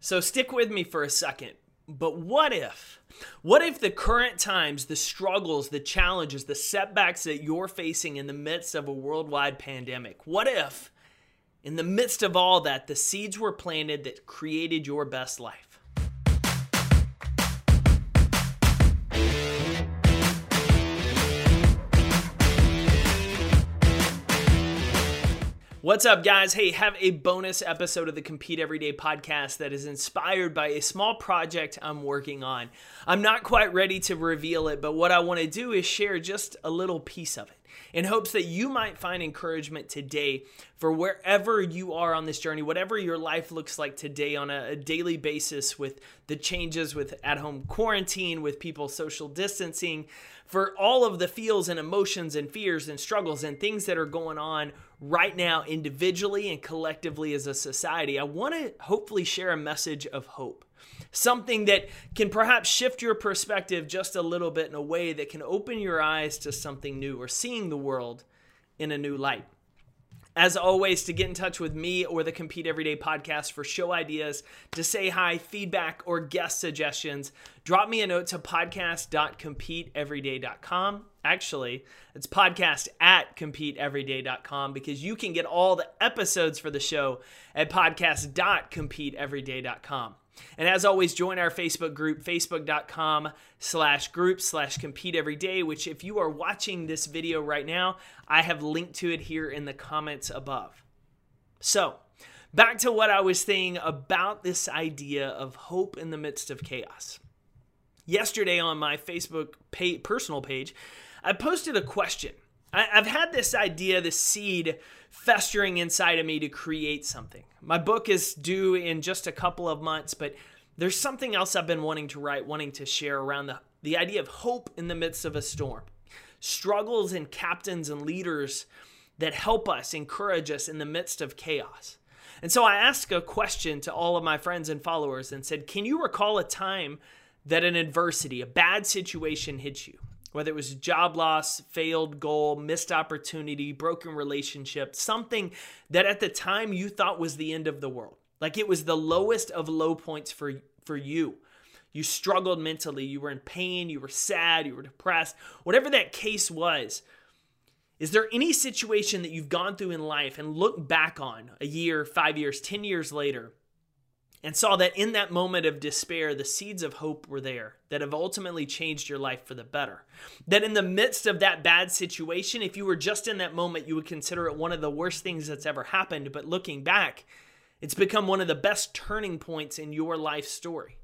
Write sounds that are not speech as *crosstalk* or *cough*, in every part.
So stick with me for a second. But what if? What if the current times, the struggles, the challenges, the setbacks that you're facing in the midst of a worldwide pandemic, what if, in the midst of all that, the seeds were planted that created your best life? What's up, guys? Hey, have a bonus episode of the Compete Everyday podcast that is inspired by a small project I'm working on. I'm not quite ready to reveal it, but what I want to do is share just a little piece of it in hopes that you might find encouragement today for wherever you are on this journey, whatever your life looks like today on a, a daily basis with the changes with at home quarantine, with people social distancing, for all of the feels and emotions and fears and struggles and things that are going on right now, individually and collectively as a society. I want to hopefully share a message of hope. Something that can perhaps shift your perspective just a little bit in a way that can open your eyes to something new or seeing the world in a new light. As always, to get in touch with me or the Compete Everyday podcast for show ideas, to say hi, feedback, or guest suggestions, drop me a note to podcast.competeeveryday.com. Actually, it's podcast at competeeveryday.com because you can get all the episodes for the show at podcast.competeeveryday.com. And as always, join our Facebook group, facebook.com slash group slash compete every day, which if you are watching this video right now, I have linked to it here in the comments above. So, back to what I was saying about this idea of hope in the midst of chaos. Yesterday on my Facebook pay, personal page, I posted a question. I, I've had this idea, this seed festering inside of me to create something. My book is due in just a couple of months, but there's something else I've been wanting to write, wanting to share around the, the idea of hope in the midst of a storm. Struggles and captains and leaders that help us, encourage us in the midst of chaos. And so I asked a question to all of my friends and followers and said, Can you recall a time that an adversity, a bad situation hit you? Whether it was job loss, failed goal, missed opportunity, broken relationship, something that at the time you thought was the end of the world. Like it was the lowest of low points for for you. You struggled mentally, you were in pain, you were sad, you were depressed, whatever that case was. Is there any situation that you've gone through in life and look back on a year, 5 years, 10 years later and saw that in that moment of despair, the seeds of hope were there that have ultimately changed your life for the better. That in the midst of that bad situation, if you were just in that moment, you would consider it one of the worst things that's ever happened. But looking back, it's become one of the best turning points in your life story.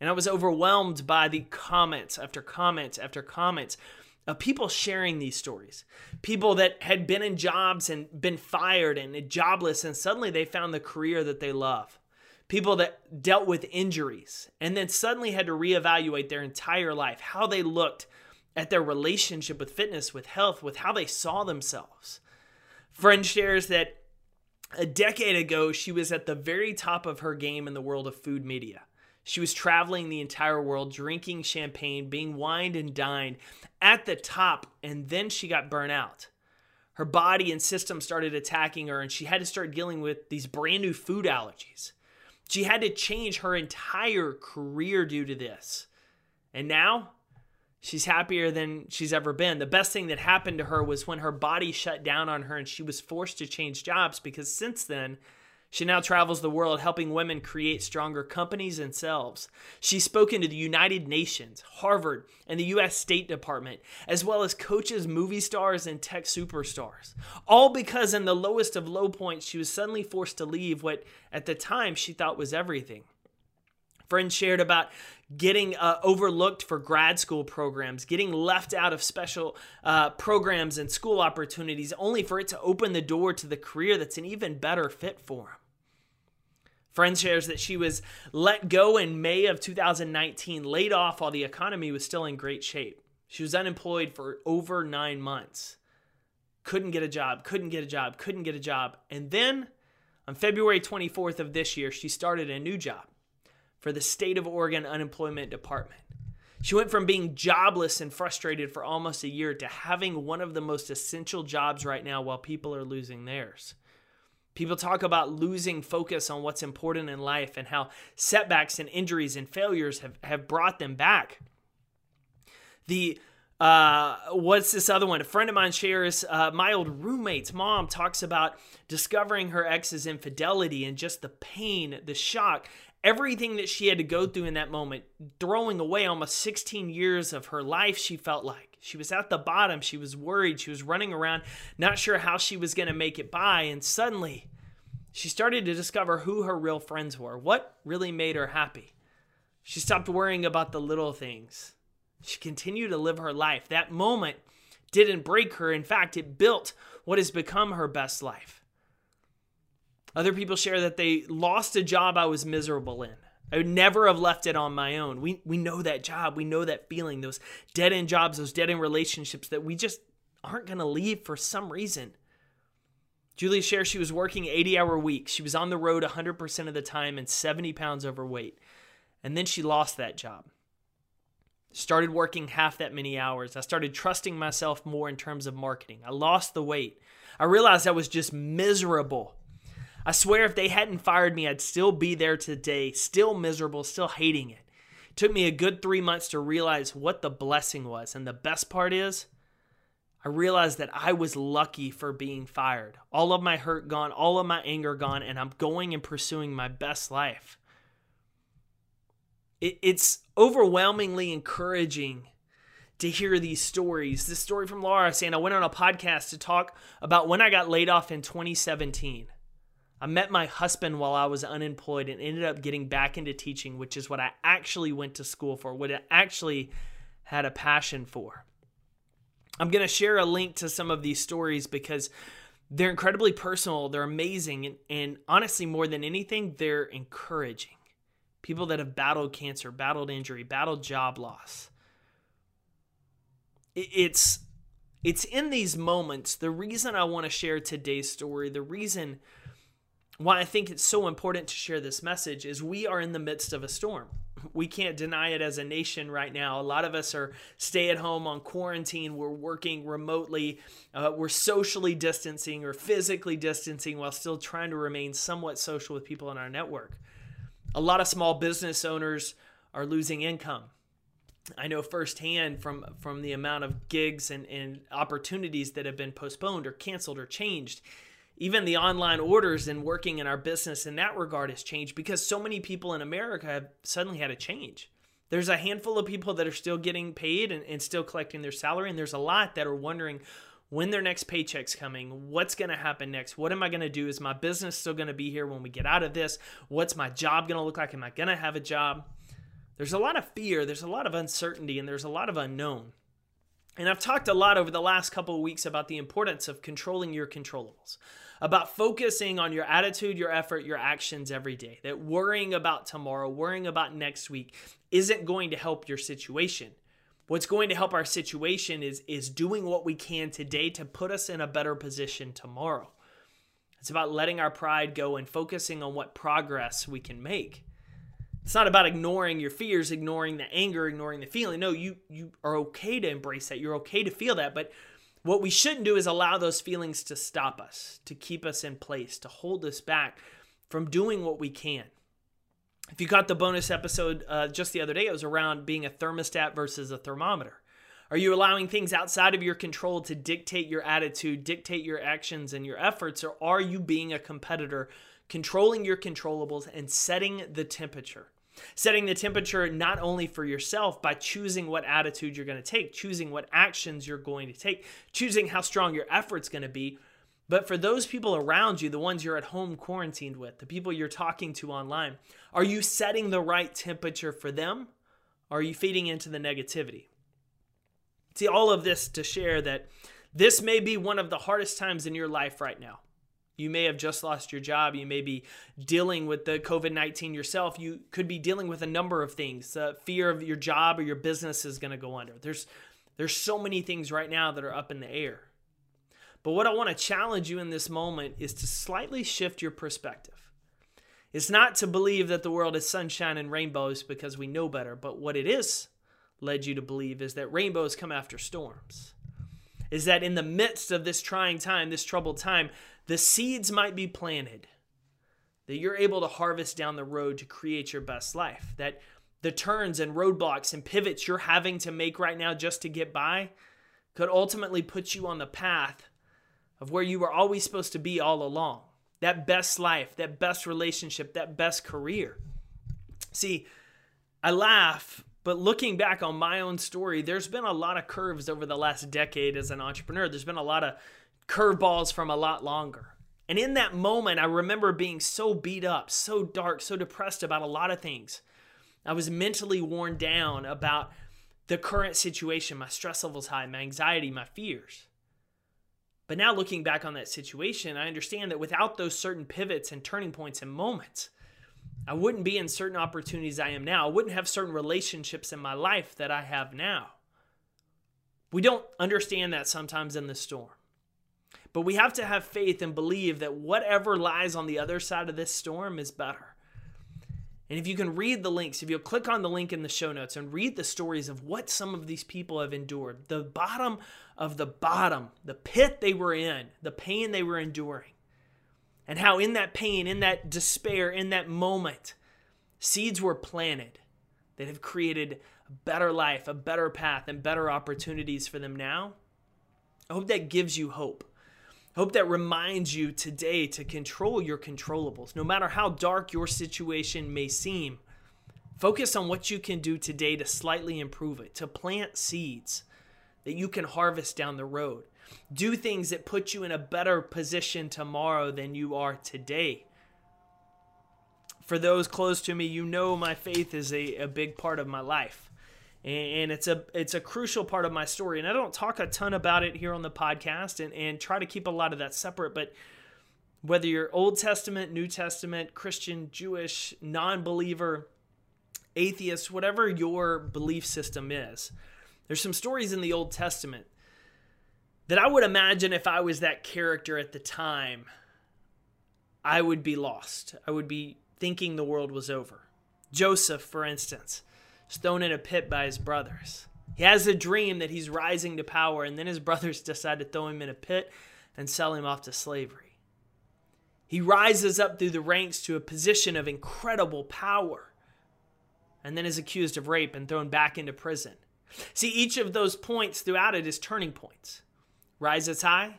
And I was overwhelmed by the comments after comments after comments of people sharing these stories. People that had been in jobs and been fired and jobless, and suddenly they found the career that they love people that dealt with injuries and then suddenly had to reevaluate their entire life, how they looked at their relationship with fitness, with health, with how they saw themselves. Friend shares that a decade ago, she was at the very top of her game in the world of food media. She was traveling the entire world, drinking champagne, being wined and dined at the top, and then she got burnt out. Her body and system started attacking her, and she had to start dealing with these brand new food allergies. She had to change her entire career due to this. And now she's happier than she's ever been. The best thing that happened to her was when her body shut down on her and she was forced to change jobs because since then, she now travels the world helping women create stronger companies and selves. She's spoken to the United Nations, Harvard, and the US State Department, as well as coaches, movie stars, and tech superstars. All because, in the lowest of low points, she was suddenly forced to leave what at the time she thought was everything. Friends shared about getting uh, overlooked for grad school programs, getting left out of special uh, programs and school opportunities, only for it to open the door to the career that's an even better fit for them. Friend shares that she was let go in May of 2019, laid off while the economy was still in great shape. She was unemployed for over nine months. Couldn't get a job, couldn't get a job, couldn't get a job. And then on February 24th of this year, she started a new job for the State of Oregon Unemployment Department. She went from being jobless and frustrated for almost a year to having one of the most essential jobs right now while people are losing theirs. People talk about losing focus on what's important in life and how setbacks and injuries and failures have, have brought them back. The uh, what's this other one? A friend of mine shares uh, my old roommate's mom talks about discovering her ex's infidelity and just the pain, the shock, everything that she had to go through in that moment, throwing away almost 16 years of her life, she felt like. She was at the bottom. She was worried. She was running around, not sure how she was going to make it by. And suddenly, she started to discover who her real friends were, what really made her happy. She stopped worrying about the little things. She continued to live her life. That moment didn't break her. In fact, it built what has become her best life. Other people share that they lost a job I was miserable in. I would never have left it on my own. We we know that job, we know that feeling, those dead end jobs, those dead end relationships that we just aren't going to leave for some reason. Julie shares she was working 80 hour weeks. She was on the road 100% of the time and 70 pounds overweight. And then she lost that job. Started working half that many hours. I started trusting myself more in terms of marketing. I lost the weight. I realized I was just miserable. I swear if they hadn't fired me, I'd still be there today, still miserable, still hating it. It took me a good three months to realize what the blessing was. And the best part is, I realized that I was lucky for being fired. All of my hurt gone, all of my anger gone, and I'm going and pursuing my best life. It, it's overwhelmingly encouraging to hear these stories. This story from Laura saying I went on a podcast to talk about when I got laid off in 2017. I met my husband while I was unemployed and ended up getting back into teaching, which is what I actually went to school for, what I actually had a passion for. I'm going to share a link to some of these stories because they're incredibly personal, they're amazing, and, and honestly, more than anything, they're encouraging. People that have battled cancer, battled injury, battled job loss. It's it's in these moments the reason I want to share today's story, the reason why I think it's so important to share this message is we are in the midst of a storm. We can't deny it as a nation right now. A lot of us are stay at home on quarantine. We're working remotely. Uh, we're socially distancing or physically distancing while still trying to remain somewhat social with people in our network. A lot of small business owners are losing income. I know firsthand from from the amount of gigs and, and opportunities that have been postponed or canceled or changed even the online orders and working in our business in that regard has changed because so many people in America have suddenly had a change. There's a handful of people that are still getting paid and, and still collecting their salary, and there's a lot that are wondering when their next paycheck's coming, what's going to happen next, what am I going to do? Is my business still going to be here when we get out of this? What's my job going to look like? Am I going to have a job? There's a lot of fear, there's a lot of uncertainty, and there's a lot of unknown. And I've talked a lot over the last couple of weeks about the importance of controlling your controllables about focusing on your attitude, your effort, your actions every day. That worrying about tomorrow, worrying about next week isn't going to help your situation. What's going to help our situation is is doing what we can today to put us in a better position tomorrow. It's about letting our pride go and focusing on what progress we can make. It's not about ignoring your fears, ignoring the anger, ignoring the feeling. No, you you are okay to embrace that. You're okay to feel that, but what we shouldn't do is allow those feelings to stop us, to keep us in place, to hold us back from doing what we can. If you got the bonus episode uh, just the other day, it was around being a thermostat versus a thermometer. Are you allowing things outside of your control to dictate your attitude, dictate your actions and your efforts, or are you being a competitor, controlling your controllables and setting the temperature? Setting the temperature not only for yourself by choosing what attitude you're going to take, choosing what actions you're going to take, choosing how strong your effort's going to be, but for those people around you, the ones you're at home quarantined with, the people you're talking to online, are you setting the right temperature for them? Are you feeding into the negativity? See, all of this to share that this may be one of the hardest times in your life right now. You may have just lost your job. You may be dealing with the COVID 19 yourself. You could be dealing with a number of things. Uh, fear of your job or your business is going to go under. There's, there's so many things right now that are up in the air. But what I want to challenge you in this moment is to slightly shift your perspective. It's not to believe that the world is sunshine and rainbows because we know better, but what it is led you to believe is that rainbows come after storms. is that in the midst of this trying time, this troubled time, the seeds might be planted that you're able to harvest down the road to create your best life. That the turns and roadblocks and pivots you're having to make right now just to get by could ultimately put you on the path of where you were always supposed to be all along. That best life, that best relationship, that best career. See, I laugh, but looking back on my own story, there's been a lot of curves over the last decade as an entrepreneur. There's been a lot of curveballs from a lot longer. And in that moment, I remember being so beat up, so dark, so depressed about a lot of things. I was mentally worn down about the current situation, my stress levels high, my anxiety, my fears. But now looking back on that situation, I understand that without those certain pivots and turning points and moments, I wouldn't be in certain opportunities I am now. I wouldn't have certain relationships in my life that I have now. We don't understand that sometimes in the storm. But we have to have faith and believe that whatever lies on the other side of this storm is better. And if you can read the links, if you'll click on the link in the show notes and read the stories of what some of these people have endured, the bottom of the bottom, the pit they were in, the pain they were enduring, and how in that pain, in that despair, in that moment, seeds were planted that have created a better life, a better path, and better opportunities for them now. I hope that gives you hope. Hope that reminds you today to control your controllables. No matter how dark your situation may seem, focus on what you can do today to slightly improve it, to plant seeds that you can harvest down the road. Do things that put you in a better position tomorrow than you are today. For those close to me, you know my faith is a, a big part of my life and it's a it's a crucial part of my story. And i don't talk a ton about it here on the podcast and, and try to keep a lot of that separate but whether you're old testament new testament christian jewish non-believer atheist whatever your belief system is there's some stories in the old testament that i would imagine if i was that character at the time i would be lost. I would be thinking the world was over. Joseph for instance thrown in a pit by his brothers. He has a dream that he's rising to power, and then his *laughs* brothers decide to throw him in a pit and sell him off to slavery. He rises up through the ranks to a position of incredible power and then is accused of rape and thrown back into prison. See, each of those points throughout it is turning points. Rises high,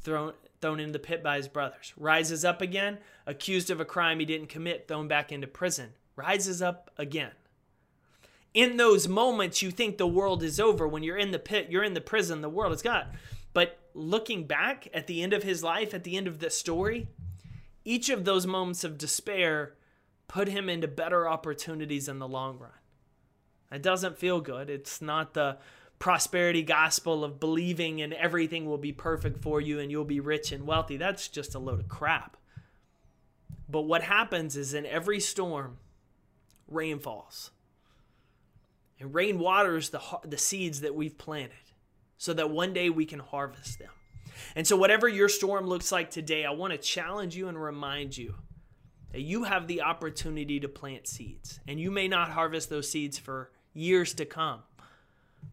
thrown, thrown into the pit by his brothers. Rises up again, accused of a crime he didn't commit, thrown back into prison. Rises up again in those moments you think the world is over. When you're in the pit you're in the prison the world is gone. But looking back at the end of his life at the end of the story each of those moments of despair put him into better opportunities in the long run. It doesn't feel good. It's not the prosperity gospel of believing and everything will be perfect for you and you'll be rich and wealthy. That's just a load of crap. But what happens is in every storm rain falls and rain waters the, the seeds that we've planted so that one day we can harvest them. And so, whatever your storm looks like today, I want to challenge you and remind you that you have the opportunity to plant seeds. And you may not harvest those seeds for years to come.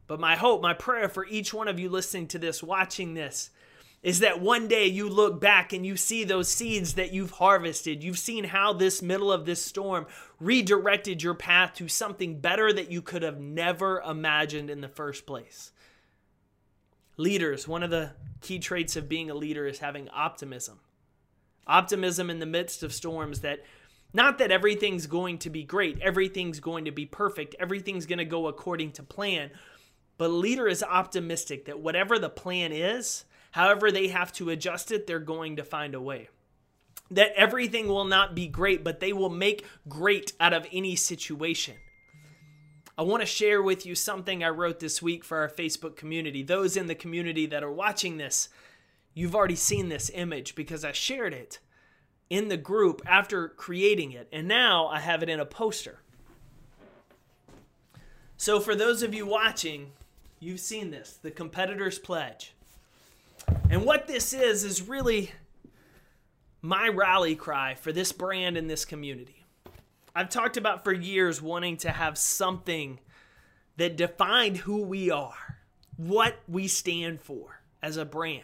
But my hope, my prayer for each one of you listening to this, watching this, is that one day you look back and you see those seeds that you've harvested. You've seen how this middle of this storm redirected your path to something better that you could have never imagined in the first place. Leaders, one of the key traits of being a leader is having optimism. Optimism in the midst of storms that not that everything's going to be great, everything's going to be perfect, everything's going to go according to plan, but a leader is optimistic that whatever the plan is, However, they have to adjust it, they're going to find a way. That everything will not be great, but they will make great out of any situation. I want to share with you something I wrote this week for our Facebook community. Those in the community that are watching this, you've already seen this image because I shared it in the group after creating it, and now I have it in a poster. So, for those of you watching, you've seen this the competitor's pledge. And what this is, is really my rally cry for this brand and this community. I've talked about for years wanting to have something that defined who we are, what we stand for, as a brand.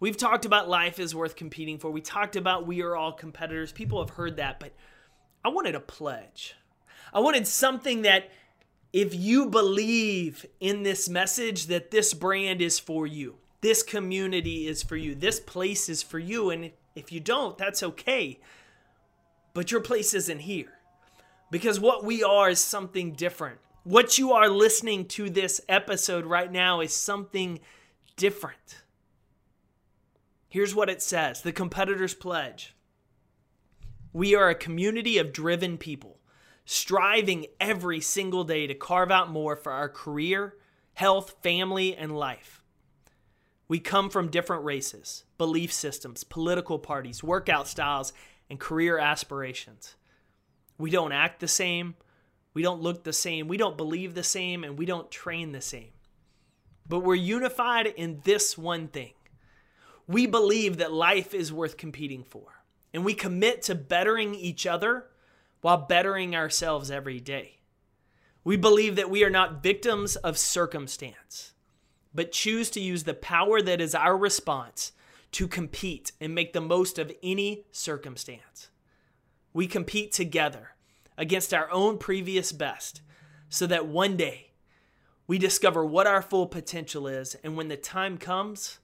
We've talked about life is worth competing for. We talked about we are all competitors. People have heard that, but I wanted a pledge. I wanted something that if you believe in this message that this brand is for you, this community is for you, this place is for you, and if you don't, that's okay. But your place isn't here. Because what we are is something different. What you are listening to this episode right now is something different. Here's what it says The Competitor's Pledge. We are a community of driven people striving every single day to carve out more for our career, health, family, and life. We come from different races, belief systems, political parties, workout styles, and career aspirations. We don't act the same, we don't look the same, we don't believe the same, and we don't train the same. But we're unified in this one thing. We believe that life is worth competing for, and we commit to bettering each other while bettering ourselves every day. We believe that we are not victims of circumstance, but choose to use the power that is our response to compete and make the most of any circumstance. We compete together against our own previous best so that one day we discover what our full potential is, and when the time comes,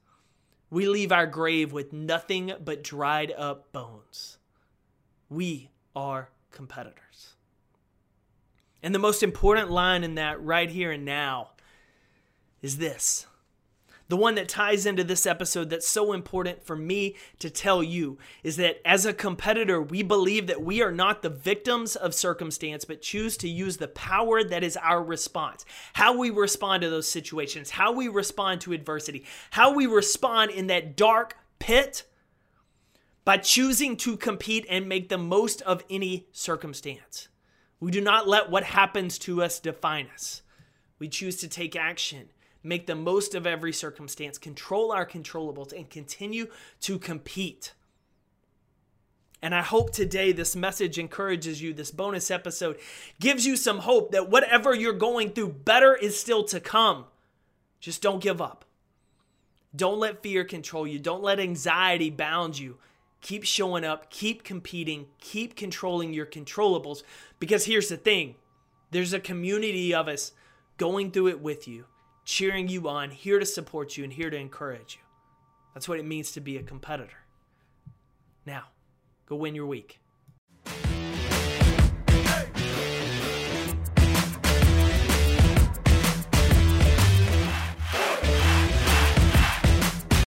we leave our grave with nothing but dried up bones. We are competitors. And the most important line in that right here and now is this. The one that ties into this episode that's so important for me to tell you is that as a competitor, we believe that we are not the victims of circumstance, but choose to use the power that is our response. How we respond to those situations, how we respond to adversity, how we respond in that dark pit by choosing to compete and make the most of any circumstance. We do not let what happens to us define us. We choose to take action, make the most of every circumstance, control our controllables, and continue to compete. And I hope today this message encourages you. This bonus episode gives you some hope that whatever you're going through, better is still to come. Just don't give up. Don't let fear control you. Don't let anxiety bound you keep showing up, keep competing, keep controlling your controllables. Because here's the thing there's a community of us going through it with you, cheering you on, here to support you, and here to encourage you. That's what it means to be a competitor. Now, go win your week.